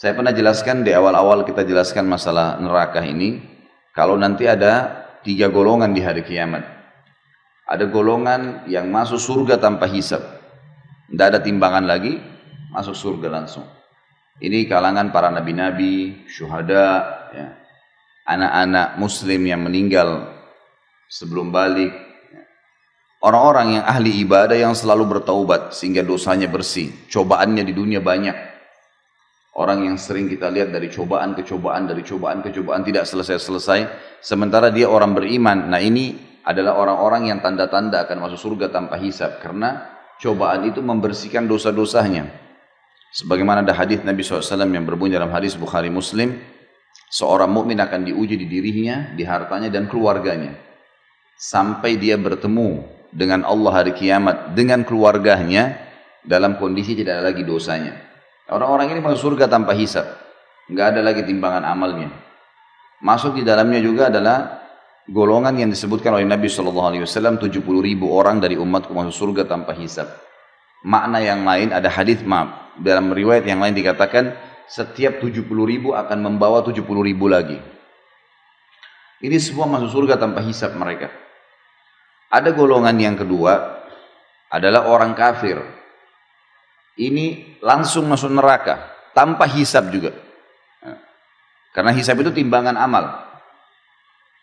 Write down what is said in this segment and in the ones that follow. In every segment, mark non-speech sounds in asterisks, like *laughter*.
Saya pernah jelaskan di awal-awal kita jelaskan masalah neraka ini, kalau nanti ada tiga golongan di hari kiamat. Ada golongan yang masuk surga tanpa hisab. Tidak ada timbangan lagi, masuk surga langsung. Ini kalangan para nabi-nabi, syuhada, ya. anak-anak muslim yang meninggal sebelum balik. Orang-orang yang ahli ibadah yang selalu bertaubat sehingga dosanya bersih. Cobaannya di dunia banyak Orang yang sering kita lihat dari cobaan ke cobaan, dari cobaan ke cobaan tidak selesai-selesai. Sementara dia orang beriman. Nah ini adalah orang-orang yang tanda-tanda akan masuk surga tanpa hisab. Karena cobaan itu membersihkan dosa-dosanya. Sebagaimana ada hadis Nabi SAW yang berbunyi dalam hadis Bukhari Muslim. Seorang mukmin akan diuji di dirinya, di hartanya dan keluarganya. Sampai dia bertemu dengan Allah hari kiamat, dengan keluarganya, dalam kondisi tidak ada lagi dosanya. Orang-orang ini masuk surga tanpa hisap. Nggak ada lagi timbangan amalnya. Masuk di dalamnya juga adalah golongan yang disebutkan oleh Nabi SAW 70 ribu orang dari umatku masuk surga tanpa hisap. Makna yang lain ada hadis maaf. Dalam riwayat yang lain dikatakan setiap 70 ribu akan membawa 70 ribu lagi. Ini semua masuk surga tanpa hisap mereka. Ada golongan yang kedua adalah orang kafir ini langsung masuk neraka tanpa hisab juga. Karena hisab itu timbangan amal.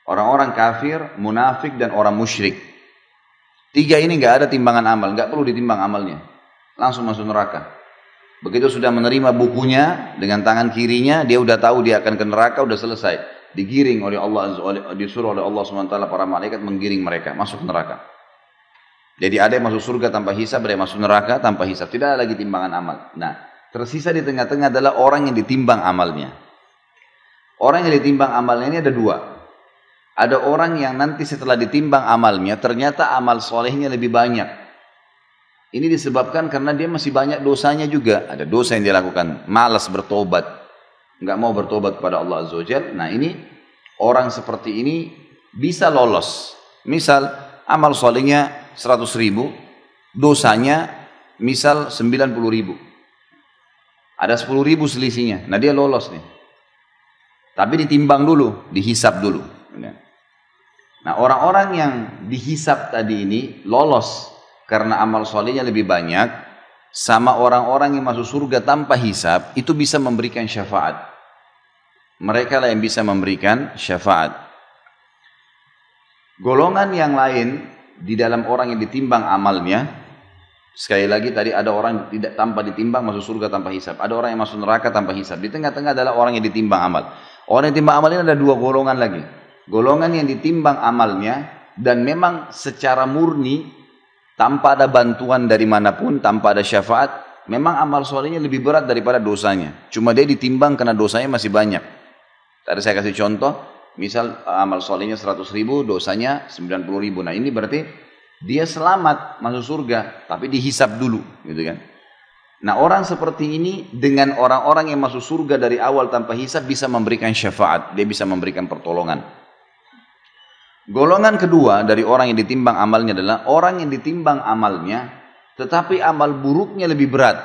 Orang-orang kafir, munafik dan orang musyrik. Tiga ini nggak ada timbangan amal, nggak perlu ditimbang amalnya. Langsung masuk neraka. Begitu sudah menerima bukunya dengan tangan kirinya, dia udah tahu dia akan ke neraka, udah selesai. Digiring oleh Allah, disuruh oleh Allah SWT para malaikat menggiring mereka masuk neraka. Jadi ada yang masuk surga tanpa hisab, ada yang masuk neraka tanpa hisab. Tidak ada lagi timbangan amal. Nah, tersisa di tengah-tengah adalah orang yang ditimbang amalnya. Orang yang ditimbang amalnya ini ada dua. Ada orang yang nanti setelah ditimbang amalnya, ternyata amal solehnya lebih banyak. Ini disebabkan karena dia masih banyak dosanya juga. Ada dosa yang dia lakukan, malas bertobat. Nggak mau bertobat kepada Allah Azza wa Nah ini, orang seperti ini bisa lolos. Misal, amal solehnya 100 ribu, dosanya misal 90 ribu. Ada 10 ribu selisihnya. Nah dia lolos nih. Tapi ditimbang dulu, dihisap dulu. Nah orang-orang yang dihisap tadi ini lolos karena amal solehnya lebih banyak sama orang-orang yang masuk surga tanpa hisap itu bisa memberikan syafaat. Mereka lah yang bisa memberikan syafaat. Golongan yang lain di dalam orang yang ditimbang amalnya, sekali lagi tadi ada orang tidak tanpa ditimbang masuk surga tanpa hisap, ada orang yang masuk neraka tanpa hisap. Di tengah-tengah adalah orang yang ditimbang amal. Orang yang ditimbang amal ini ada dua golongan lagi. Golongan yang ditimbang amalnya dan memang secara murni tanpa ada bantuan dari mana pun, tanpa ada syafaat, memang amal solehnya lebih berat daripada dosanya. Cuma dia ditimbang karena dosanya masih banyak. Tadi saya kasih contoh, Misal amal solehnya 100 ribu, dosanya 90 ribu. Nah ini berarti dia selamat masuk surga, tapi dihisap dulu, gitu kan? Nah orang seperti ini dengan orang-orang yang masuk surga dari awal tanpa hisap bisa memberikan syafaat, dia bisa memberikan pertolongan. Golongan kedua dari orang yang ditimbang amalnya adalah orang yang ditimbang amalnya, tetapi amal buruknya lebih berat.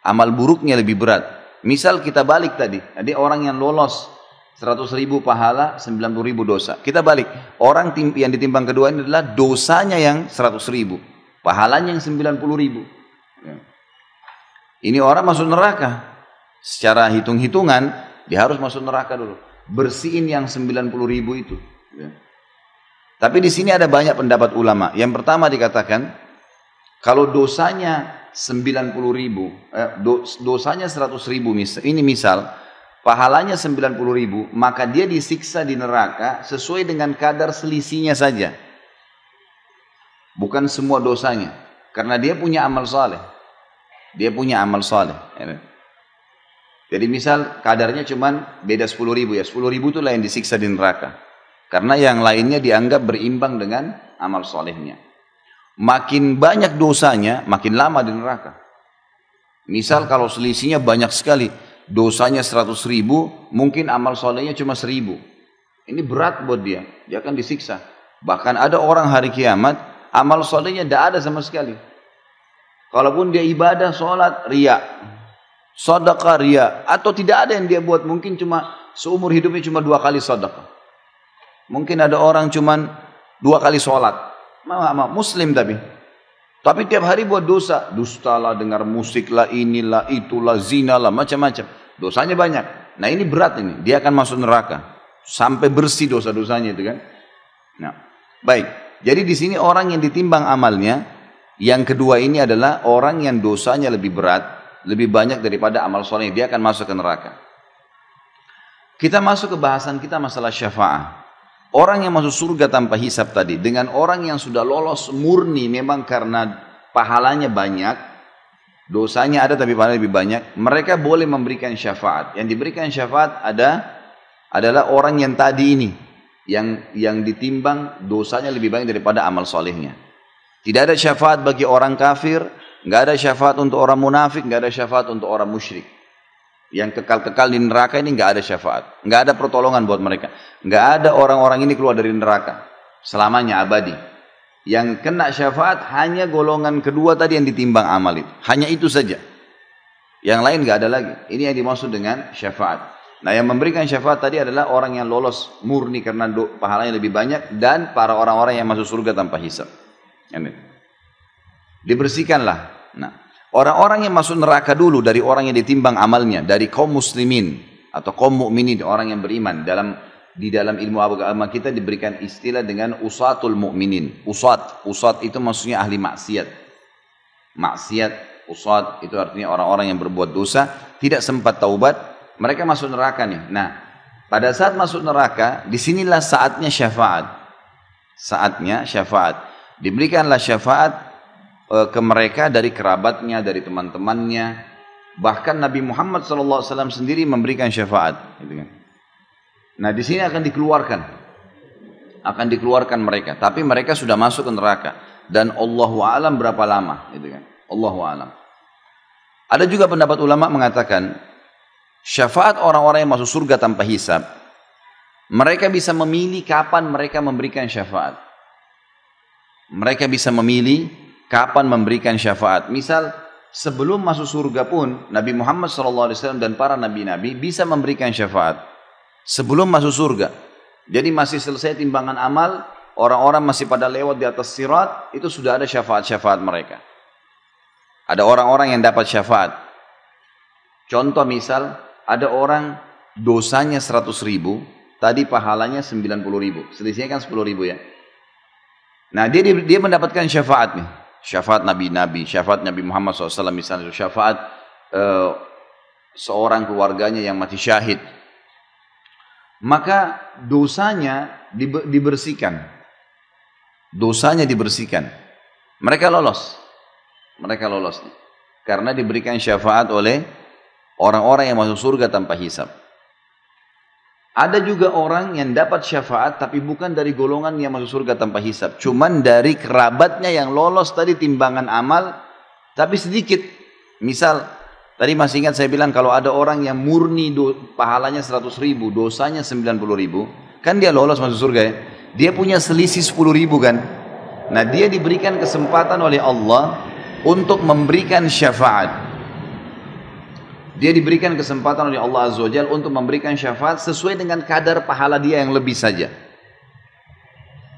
Amal buruknya lebih berat. Misal kita balik tadi, ada orang yang lolos 100 ribu pahala, 90 ribu dosa. Kita balik. Orang yang ditimbang kedua ini adalah dosanya yang 100 ribu. Pahalanya yang 90 ribu. Ya. Ini orang masuk neraka. Secara hitung-hitungan, dia harus masuk neraka dulu. Bersihin yang 90 ribu itu. Ya. Tapi di sini ada banyak pendapat ulama. Yang pertama dikatakan, kalau dosanya 90 ribu, eh, dosanya 100 ribu, ini misal, pahalanya 90 ribu, maka dia disiksa di neraka sesuai dengan kadar selisihnya saja. Bukan semua dosanya. Karena dia punya amal soleh. Dia punya amal soleh. Jadi misal kadarnya cuma beda 10 ribu ya. 10 ribu itulah yang disiksa di neraka. Karena yang lainnya dianggap berimbang dengan amal solehnya. Makin banyak dosanya, makin lama di neraka. Misal kalau selisihnya banyak sekali, dosanya 100 ribu, mungkin amal solehnya cuma seribu. Ini berat buat dia, dia akan disiksa. Bahkan ada orang hari kiamat, amal solehnya tidak ada sama sekali. Kalaupun dia ibadah, sholat, ria. Sadaqah, ria. Atau tidak ada yang dia buat. Mungkin cuma seumur hidupnya cuma dua kali sadaqah. Mungkin ada orang cuma dua kali sholat. Muslim tapi. Tapi tiap hari buat dosa. Dusta lah, dengar musik lah, inilah, itulah, zina lah, macam-macam. Dosanya banyak. Nah ini berat ini. Dia akan masuk neraka. Sampai bersih dosa-dosanya itu kan. Nah, baik. Jadi di sini orang yang ditimbang amalnya, yang kedua ini adalah orang yang dosanya lebih berat, lebih banyak daripada amal soleh. Dia akan masuk ke neraka. Kita masuk ke bahasan kita masalah syafaat. Orang yang masuk surga tanpa hisap tadi dengan orang yang sudah lolos murni memang karena pahalanya banyak, dosanya ada tapi pahalanya lebih banyak, mereka boleh memberikan syafaat. Yang diberikan syafaat ada adalah orang yang tadi ini yang yang ditimbang dosanya lebih banyak daripada amal solehnya. Tidak ada syafaat bagi orang kafir, nggak ada syafaat untuk orang munafik, nggak ada syafaat untuk orang musyrik. Yang kekal-kekal di neraka ini nggak ada syafaat, nggak ada pertolongan buat mereka, nggak ada orang-orang ini keluar dari neraka selamanya abadi. Yang kena syafaat hanya golongan kedua tadi yang ditimbang amal itu, hanya itu saja. Yang lain nggak ada lagi. Ini yang dimaksud dengan syafaat. Nah yang memberikan syafaat tadi adalah orang yang lolos murni karena pahalanya lebih banyak dan para orang-orang yang masuk surga tanpa hisab. Dibersihkanlah. Nah, orang-orang yang masuk neraka dulu dari orang yang ditimbang amalnya, dari kaum muslimin atau kaum mukminin, orang yang beriman dalam di dalam ilmu agama kita diberikan istilah dengan usatul mukminin. Usat, usat itu maksudnya ahli maksiat. Maksiat, usat itu artinya orang-orang yang berbuat dosa, tidak sempat taubat, mereka masuk neraka nih. Nah, pada saat masuk neraka, di sinilah saatnya syafaat. Saatnya syafaat. Diberikanlah syafaat ke mereka dari kerabatnya, dari teman-temannya. Bahkan Nabi Muhammad SAW sendiri memberikan syafaat. Gitu kan. Nah di sini akan dikeluarkan. Akan dikeluarkan mereka. Tapi mereka sudah masuk ke neraka. Dan Allahu alam berapa lama. Gitu kan. Alam. Ada juga pendapat ulama mengatakan syafaat orang-orang yang masuk surga tanpa hisab mereka bisa memilih kapan mereka memberikan syafaat. Mereka bisa memilih kapan memberikan syafaat. Misal sebelum masuk surga pun Nabi Muhammad SAW dan para nabi-nabi bisa memberikan syafaat sebelum masuk surga. Jadi masih selesai timbangan amal, orang-orang masih pada lewat di atas sirat, itu sudah ada syafaat-syafaat mereka. Ada orang-orang yang dapat syafaat. Contoh misal, ada orang dosanya 100 ribu, tadi pahalanya 90 ribu. Selisihnya kan 10 ribu ya. Nah dia dia mendapatkan syafaat nih, syafaat nabi-nabi, syafaat Nabi Muhammad SAW misalnya, syafaat uh, seorang keluarganya yang mati syahid. Maka dosanya dibersihkan, dosanya dibersihkan. Mereka lolos, mereka lolos karena diberikan syafaat oleh orang-orang yang masuk surga tanpa hisab. Ada juga orang yang dapat syafaat tapi bukan dari golongan yang masuk surga tanpa hisap. Cuman dari kerabatnya yang lolos tadi timbangan amal tapi sedikit. Misal tadi masih ingat saya bilang kalau ada orang yang murni do, pahalanya 100 ribu, dosanya 90 ribu. Kan dia lolos masuk surga ya. Dia punya selisih 10 ribu kan. Nah dia diberikan kesempatan oleh Allah untuk memberikan syafaat. Dia diberikan kesempatan oleh Allah Azza Jal untuk memberikan syafaat sesuai dengan kadar pahala dia yang lebih saja.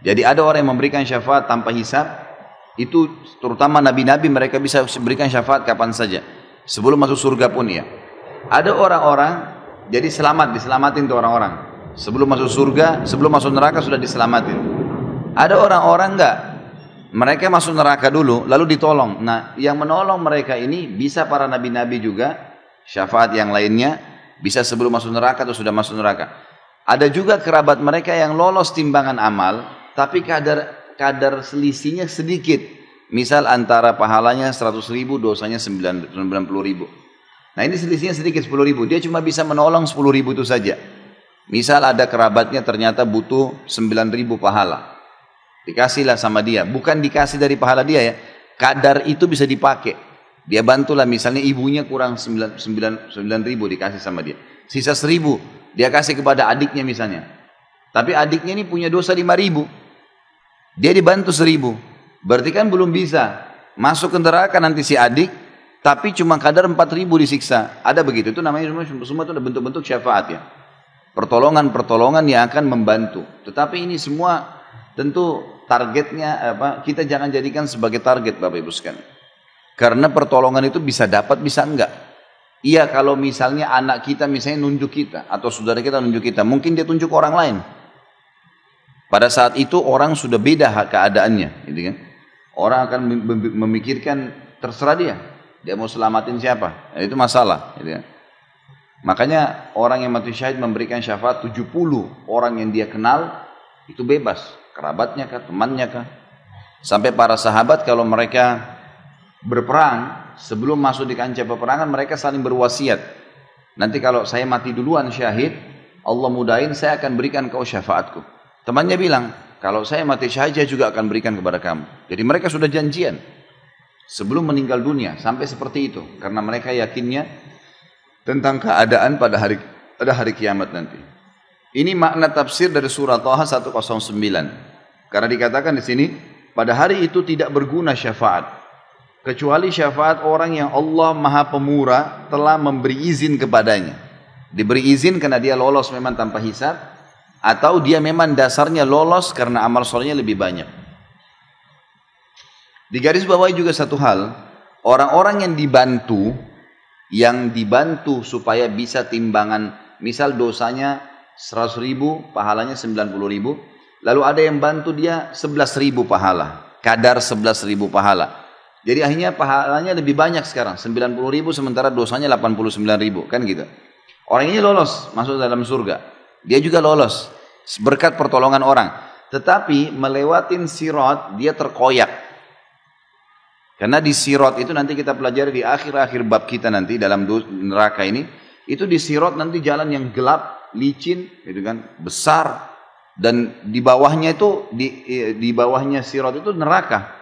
Jadi ada orang yang memberikan syafaat tanpa hisab, itu terutama nabi-nabi mereka bisa memberikan syafaat kapan saja. Sebelum masuk surga pun ya. Ada orang-orang, jadi selamat, diselamatin tuh orang-orang. Sebelum masuk surga, sebelum masuk neraka sudah diselamatin. Ada orang-orang enggak, mereka masuk neraka dulu, lalu ditolong. Nah, yang menolong mereka ini bisa para nabi-nabi juga, syafaat yang lainnya bisa sebelum masuk neraka atau sudah masuk neraka. Ada juga kerabat mereka yang lolos timbangan amal, tapi kadar kadar selisihnya sedikit. Misal antara pahalanya 100 ribu, dosanya 90 ribu. Nah ini selisihnya sedikit 10 ribu. Dia cuma bisa menolong 10 ribu itu saja. Misal ada kerabatnya ternyata butuh 9 ribu pahala. Dikasihlah sama dia. Bukan dikasih dari pahala dia ya. Kadar itu bisa dipakai. Dia bantulah misalnya ibunya kurang 9, 9, 9 ribu dikasih sama dia. Sisa seribu dia kasih kepada adiknya misalnya. Tapi adiknya ini punya dosa 5 ribu. Dia dibantu seribu. Berarti kan belum bisa. Masuk ke neraka nanti si adik, tapi cuma kadar empat ribu disiksa. Ada begitu. Itu namanya semua, semua itu bentuk-bentuk syafaat ya. Pertolongan-pertolongan yang akan membantu. Tetapi ini semua tentu targetnya apa? Kita jangan jadikan sebagai target Bapak Ibu sekalian. Karena pertolongan itu bisa dapat, bisa enggak. Iya kalau misalnya anak kita misalnya nunjuk kita atau saudara kita nunjuk kita, mungkin dia tunjuk orang lain. Pada saat itu orang sudah beda keadaannya, gitu kan? Orang akan memikirkan terserah dia, dia mau selamatin siapa, nah, itu masalah, gitu kan? Makanya orang yang mati syahid memberikan syafaat 70 orang yang dia kenal itu bebas, kerabatnya kah, temannya kah. Sampai para sahabat kalau mereka berperang sebelum masuk di kancah peperangan mereka saling berwasiat. Nanti kalau saya mati duluan syahid, Allah mudahin saya akan berikan kau syafaatku. Temannya bilang, kalau saya mati syahid juga akan berikan kepada kamu. Jadi mereka sudah janjian sebelum meninggal dunia sampai seperti itu karena mereka yakinnya tentang keadaan pada hari pada hari kiamat nanti. Ini makna tafsir dari surah Taha 109. Karena dikatakan di sini pada hari itu tidak berguna syafaat kecuali syafaat orang yang Allah Maha Pemurah telah memberi izin kepadanya. Diberi izin karena dia lolos memang tanpa hisab atau dia memang dasarnya lolos karena amal solehnya lebih banyak. Di garis bawah juga satu hal, orang-orang yang dibantu, yang dibantu supaya bisa timbangan, misal dosanya 100 ribu, pahalanya 90 ribu, lalu ada yang bantu dia 11 ribu pahala, kadar 11 ribu pahala. Jadi akhirnya pahalanya lebih banyak sekarang, 90 ribu sementara dosanya 89 ribu, kan gitu. Orang ini lolos masuk dalam surga. Dia juga lolos berkat pertolongan orang. Tetapi melewatin sirot dia terkoyak. Karena di sirot itu nanti kita pelajari di akhir-akhir bab kita nanti dalam neraka ini. Itu di sirot nanti jalan yang gelap, licin, gitu kan, besar. Dan di bawahnya itu, di, di bawahnya sirot itu neraka.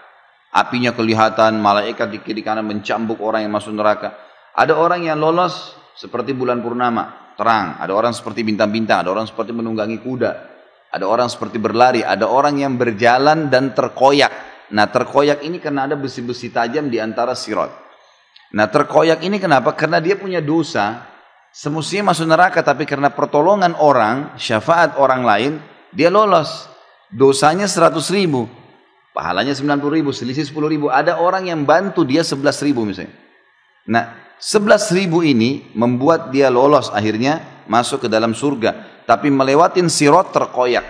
Apinya kelihatan, malaikat di kiri kanan mencambuk orang yang masuk neraka. Ada orang yang lolos seperti bulan purnama terang, ada orang seperti bintang-bintang, ada orang seperti menunggangi kuda, ada orang seperti berlari, ada orang yang berjalan dan terkoyak. Nah terkoyak ini karena ada besi-besi tajam di antara sirot. Nah terkoyak ini kenapa? Karena dia punya dosa, semestinya masuk neraka, tapi karena pertolongan orang, syafaat orang lain, dia lolos. Dosanya 100 ribu, pahalanya 90 ribu, selisih 10 ribu. Ada orang yang bantu dia 11 ribu misalnya. Nah Sebelas ribu ini membuat dia lolos akhirnya masuk ke dalam surga. Tapi melewatin sirot terkoyak.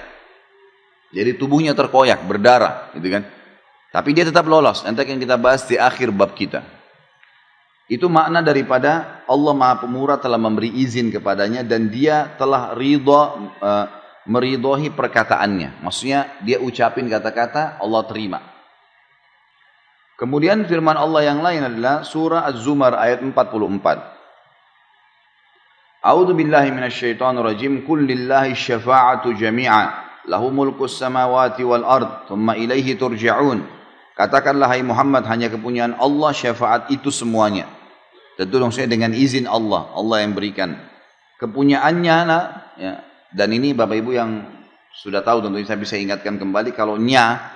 Jadi tubuhnya terkoyak, berdarah. gitu kan. Tapi dia tetap lolos. Nanti akan kita bahas di akhir bab kita. Itu makna daripada Allah Maha Pemurah telah memberi izin kepadanya dan dia telah ridho uh, meridhohi perkataannya. Maksudnya dia ucapin kata-kata Allah terima. Kemudian firman Allah yang lain adalah surah Az-Zumar ayat 44. A'udzu billahi minasyaitonir rajim. Qul lillahi syafa'atu jami'a. Lahu mulkus samawati wal ard, thumma ilaihi turja'un. Katakanlah hai Muhammad hanya kepunyaan Allah syafaat itu semuanya. Tentu saya dengan izin Allah, Allah yang berikan. Kepunyaannya ya. Dan ini Bapak Ibu yang sudah tahu tentunya saya bisa ingatkan kembali kalau nya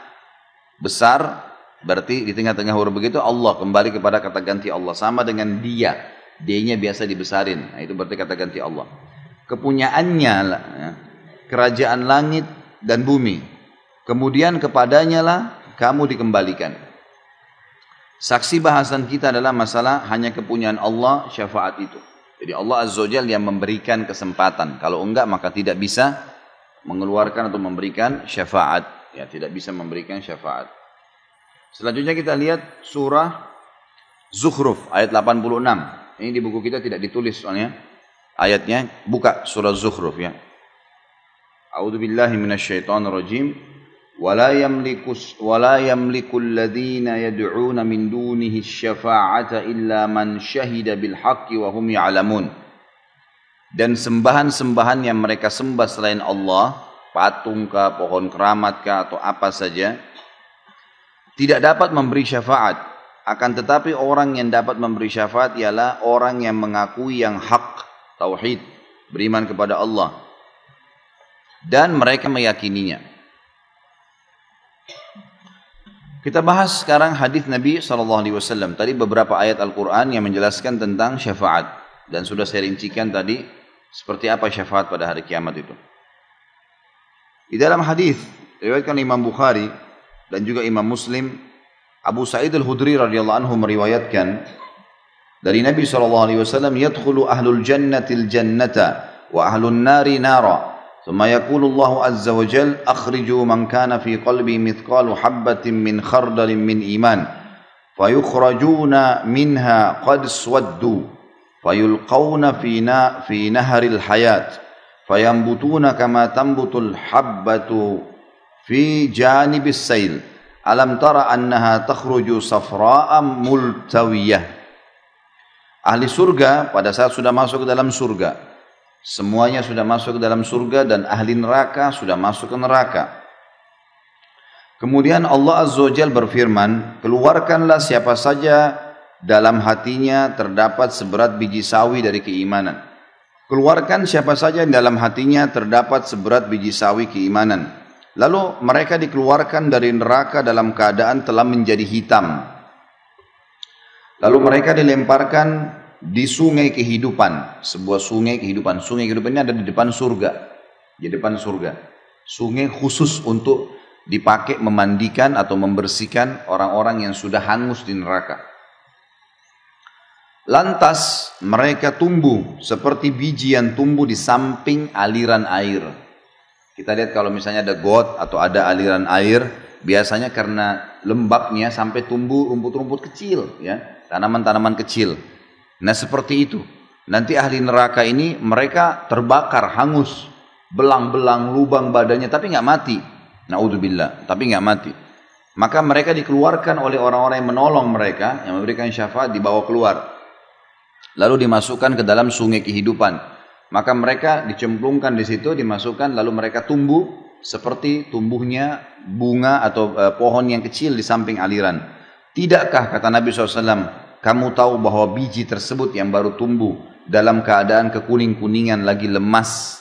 besar Berarti di tengah-tengah huruf begitu Allah kembali kepada kata ganti Allah sama dengan dia. D-nya biasa dibesarin. Nah, itu berarti kata ganti Allah. Kepunyaannya ya, kerajaan langit dan bumi. Kemudian kepadanya lah kamu dikembalikan. Saksi bahasan kita adalah masalah hanya kepunyaan Allah syafaat itu. Jadi Allah Azza wa yang memberikan kesempatan. Kalau enggak maka tidak bisa mengeluarkan atau memberikan syafaat. Ya, tidak bisa memberikan syafaat. Selanjutnya kita lihat surah Zuhruf ayat 86. Ini di buku kita tidak ditulis soalnya. Ayatnya buka surah Zuhruf ya. A'udzu billahi rajim. ولا يملك ولا يملك الذين يدعون من دونه الشفاعة إلا من شهد بالحق وهم يعلمون dan sembahan-sembahan yang mereka sembah selain Allah patung kah, pohon keramat kah atau apa saja tidak dapat memberi syafaat. Akan tetapi orang yang dapat memberi syafaat ialah orang yang mengakui yang hak, tauhid, beriman kepada Allah. Dan mereka meyakininya. Kita bahas sekarang hadis Nabi SAW. Tadi beberapa ayat Al-Quran yang menjelaskan tentang syafaat. Dan sudah saya rincikan tadi seperti apa syafaat pada hari kiamat itu. Di dalam hadis riwayatkan Imam Bukhari dan juga Imam Muslim Abu Sa'id Al-Hudri radhiyallahu anhu meriwayatkan dari Nabi SAW yadkhulu ahlul jannatil jannata wa ahlun nari nara ثم يقول الله عز وجل أخرجوا من كان في قلبي مثقال حبة من خردل من إيمان فيخرجون منها قد سودوا فيلقون في, في نهر الحياة فينبتون كما تنبت الحبة في جانب السيل ألم تر أنها تخرج صفراء ملتوية؟ Ahli surga pada saat sudah masuk ke dalam surga Semuanya sudah masuk ke dalam surga dan ahli neraka sudah masuk ke neraka. Kemudian Allah Azza wa berfirman, keluarkanlah siapa saja dalam hatinya terdapat seberat biji sawi dari keimanan. Keluarkan siapa saja dalam hatinya terdapat seberat biji sawi keimanan. Lalu mereka dikeluarkan dari neraka dalam keadaan telah menjadi hitam. Lalu mereka dilemparkan di sungai kehidupan, sebuah sungai kehidupan. Sungai kehidupan ini ada di depan surga, di depan surga. Sungai khusus untuk dipakai memandikan atau membersihkan orang-orang yang sudah hangus di neraka. Lantas mereka tumbuh seperti biji yang tumbuh di samping aliran air. Kita lihat kalau misalnya ada got atau ada aliran air, biasanya karena lembabnya sampai tumbuh rumput-rumput kecil, ya, tanaman-tanaman kecil. Nah seperti itu. Nanti ahli neraka ini mereka terbakar, hangus, belang-belang, lubang badannya, tapi nggak mati. Naudzubillah, tapi nggak mati. Maka mereka dikeluarkan oleh orang-orang yang menolong mereka, yang memberikan syafaat, dibawa keluar. Lalu dimasukkan ke dalam sungai kehidupan. Maka mereka dicemplungkan di situ, dimasukkan, lalu mereka tumbuh seperti tumbuhnya bunga atau uh, pohon yang kecil di samping aliran. Tidakkah kata Nabi SAW, kamu tahu bahwa biji tersebut yang baru tumbuh dalam keadaan kekuning-kuningan lagi lemas.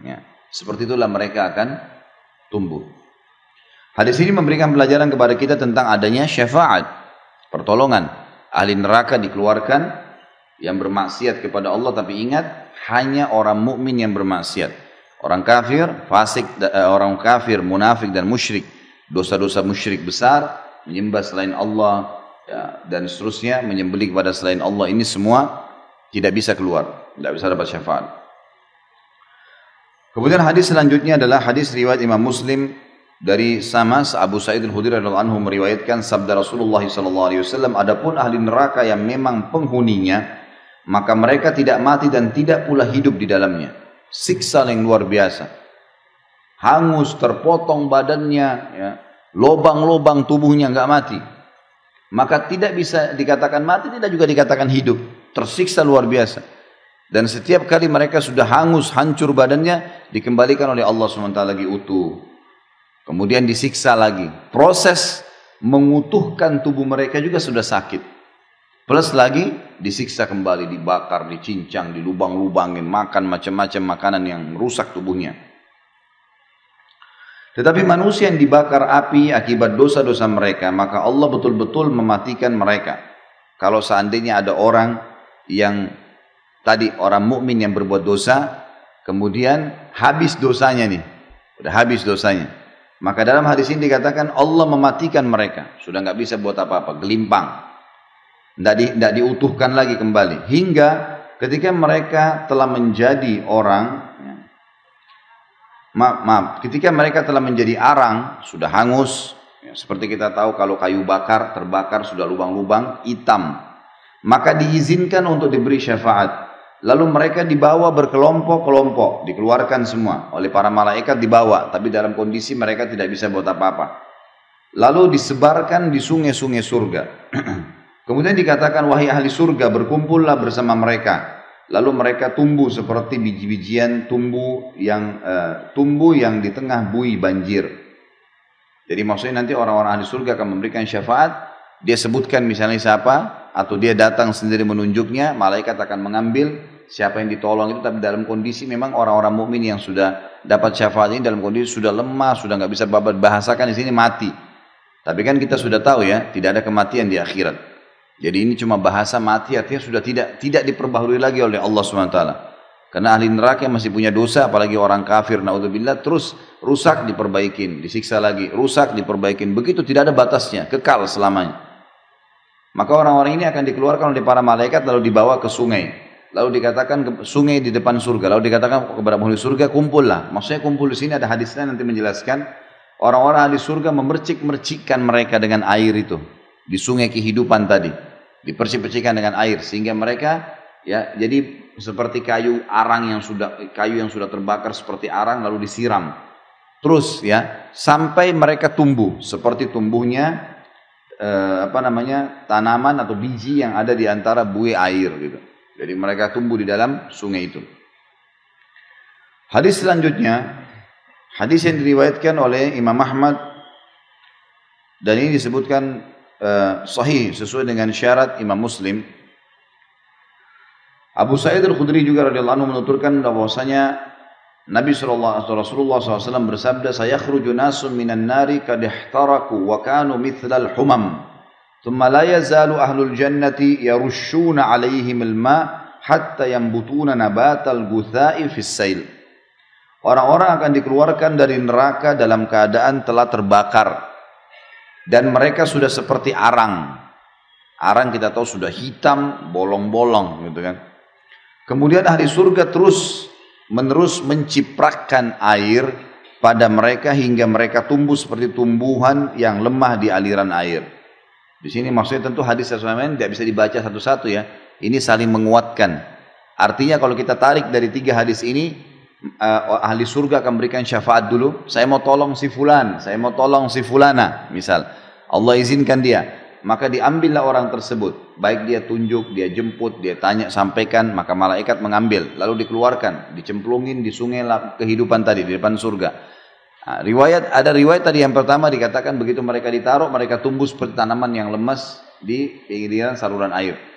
Ya, seperti itulah mereka akan tumbuh. Hadis ini memberikan pelajaran kepada kita tentang adanya syafaat, pertolongan. Ahli neraka dikeluarkan yang bermaksiat kepada Allah tapi ingat hanya orang mukmin yang bermaksiat. Orang kafir, fasik, eh, orang kafir, munafik dan musyrik, dosa-dosa musyrik besar, menyembah selain Allah, ya, dan seterusnya menyembelih kepada selain Allah ini semua tidak bisa keluar, tidak bisa dapat syafaat. Kemudian hadis selanjutnya adalah hadis riwayat Imam Muslim dari sama Abu Sa'id al-Khudri radhiyallahu anhu meriwayatkan sabda Rasulullah sallallahu alaihi wasallam adapun ahli neraka yang memang penghuninya maka mereka tidak mati dan tidak pula hidup di dalamnya. Siksa yang luar biasa. Hangus terpotong badannya ya lobang-lobang tubuhnya enggak mati maka tidak bisa dikatakan mati, tidak juga dikatakan hidup. Tersiksa luar biasa. Dan setiap kali mereka sudah hangus, hancur badannya, dikembalikan oleh Allah SWT lagi utuh. Kemudian disiksa lagi. Proses mengutuhkan tubuh mereka juga sudah sakit. Plus lagi disiksa kembali, dibakar, dicincang, dilubang-lubangin, makan macam-macam makanan yang merusak tubuhnya. Tetapi manusia yang dibakar api akibat dosa-dosa mereka, maka Allah betul-betul mematikan mereka. Kalau seandainya ada orang yang tadi orang mukmin yang berbuat dosa, kemudian habis dosanya nih, udah habis dosanya. Maka dalam hadis ini dikatakan Allah mematikan mereka, sudah nggak bisa buat apa-apa, gelimpang, tidak di, diutuhkan lagi kembali. Hingga ketika mereka telah menjadi orang maaf, maaf, ketika mereka telah menjadi arang, sudah hangus, ya, seperti kita tahu kalau kayu bakar, terbakar, sudah lubang-lubang, hitam, maka diizinkan untuk diberi syafaat. Lalu mereka dibawa berkelompok-kelompok, dikeluarkan semua oleh para malaikat dibawa, tapi dalam kondisi mereka tidak bisa buat apa-apa. Lalu disebarkan di sungai-sungai surga. *clears throat* Kemudian dikatakan, wahai ahli surga, berkumpullah bersama mereka lalu mereka tumbuh seperti biji-bijian tumbuh yang uh, tumbuh yang di tengah bui banjir. Jadi maksudnya nanti orang-orang ahli surga akan memberikan syafaat, dia sebutkan misalnya siapa atau dia datang sendiri menunjuknya, malaikat akan mengambil siapa yang ditolong itu tapi dalam kondisi memang orang-orang mukmin yang sudah dapat syafaat ini dalam kondisi sudah lemah, sudah nggak bisa bahasakan di sini mati. Tapi kan kita sudah tahu ya, tidak ada kematian di akhirat. Jadi ini cuma bahasa mati artinya sudah tidak tidak diperbaharui lagi oleh Allah SWT. Karena ahli neraka yang masih punya dosa, apalagi orang kafir, naudzubillah, terus rusak diperbaikin, disiksa lagi, rusak diperbaikin. Begitu tidak ada batasnya, kekal selamanya. Maka orang-orang ini akan dikeluarkan oleh para malaikat lalu dibawa ke sungai. Lalu dikatakan ke sungai di depan surga. Lalu dikatakan kepada penghuni surga, kumpullah. Maksudnya kumpul di sini ada hadisnya nanti menjelaskan Orang-orang ahli surga memercik-mercikkan mereka dengan air itu di sungai kehidupan tadi, dipercik-percikan dengan air sehingga mereka ya jadi seperti kayu arang yang sudah kayu yang sudah terbakar seperti arang lalu disiram. Terus ya sampai mereka tumbuh seperti tumbuhnya eh, apa namanya tanaman atau biji yang ada di antara buih air gitu. Jadi mereka tumbuh di dalam sungai itu. Hadis selanjutnya Hadis yang diriwayatkan oleh Imam Ahmad dan ini disebutkan uh, sahih sesuai dengan syarat Imam Muslim. Abu Sa'id Al-Khudri juga radhiyallahu anhu menuturkan bahwasanya Nabi sallallahu alaihi Rasulullah SAW bersabda, "Saya khruju nasun minan nari kad ihtaraku wa kanu mithlal humam." ثم لا يزال أهل الجنة يرشون عليهم الماء حتى ينبتون نبات الغثاء في السيل Orang-orang akan dikeluarkan dari neraka dalam keadaan telah terbakar. dan mereka sudah seperti arang. Arang kita tahu sudah hitam, bolong-bolong gitu kan. Kemudian ahli surga terus menerus mencipratkan air pada mereka hingga mereka tumbuh seperti tumbuhan yang lemah di aliran air. Di sini maksudnya tentu hadis Rasulullah tidak bisa dibaca satu-satu ya. Ini saling menguatkan. Artinya kalau kita tarik dari tiga hadis ini, uh, ahli surga akan berikan syafaat dulu. Saya mau tolong si fulan, saya mau tolong si fulana, misal. Allah izinkan dia. Maka diambillah orang tersebut. Baik dia tunjuk, dia jemput, dia tanya, sampaikan. Maka malaikat mengambil. Lalu dikeluarkan, dicemplungin di sungai kehidupan tadi, di depan surga. Nah, riwayat ada riwayat tadi yang pertama dikatakan begitu mereka ditaruh mereka tumbuh seperti tanaman yang lemas di pinggiran saluran air.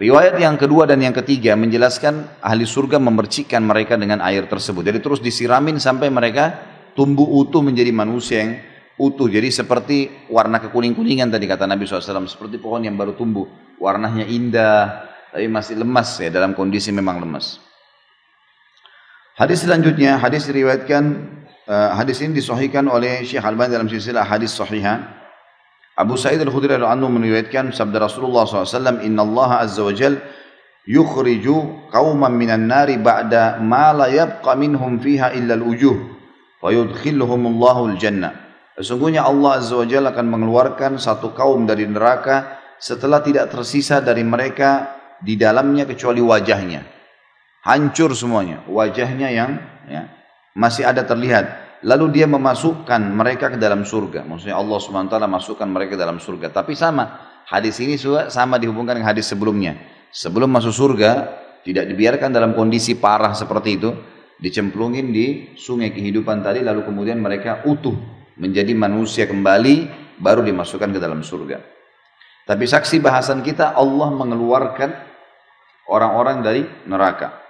Riwayat yang kedua dan yang ketiga menjelaskan ahli surga memercikkan mereka dengan air tersebut. Jadi terus disiramin sampai mereka tumbuh utuh menjadi manusia yang utuh. Jadi seperti warna kekuning-kuningan tadi kata Nabi SAW. Seperti pohon yang baru tumbuh. Warnanya indah, tapi masih lemas ya dalam kondisi memang lemas. Hadis selanjutnya, hadis diriwayatkan, uh, hadis ini disahihkan oleh Syekh Al-Albani dalam silsilah hadis sahihah. Abu Sa'id Al-Khudri radhiyallahu meriwayatkan sabda Rasulullah SAW, Inna Allah Azza wa Jal yukhriju qauman minan nari ba'da ma la yabqa minhum fiha illa al-ujuh wa yudkhilhum Allahu al-jannah. Sesungguhnya Allah Azza wa Jalla akan mengeluarkan satu kaum dari neraka setelah tidak tersisa dari mereka di dalamnya kecuali wajahnya. Hancur semuanya, wajahnya yang ya, masih ada terlihat lalu dia memasukkan mereka ke dalam surga. Maksudnya Allah SWT masukkan mereka ke dalam surga. Tapi sama, hadis ini sama dihubungkan dengan hadis sebelumnya. Sebelum masuk surga, tidak dibiarkan dalam kondisi parah seperti itu, dicemplungin di sungai kehidupan tadi, lalu kemudian mereka utuh menjadi manusia kembali, baru dimasukkan ke dalam surga. Tapi saksi bahasan kita, Allah mengeluarkan orang-orang dari neraka.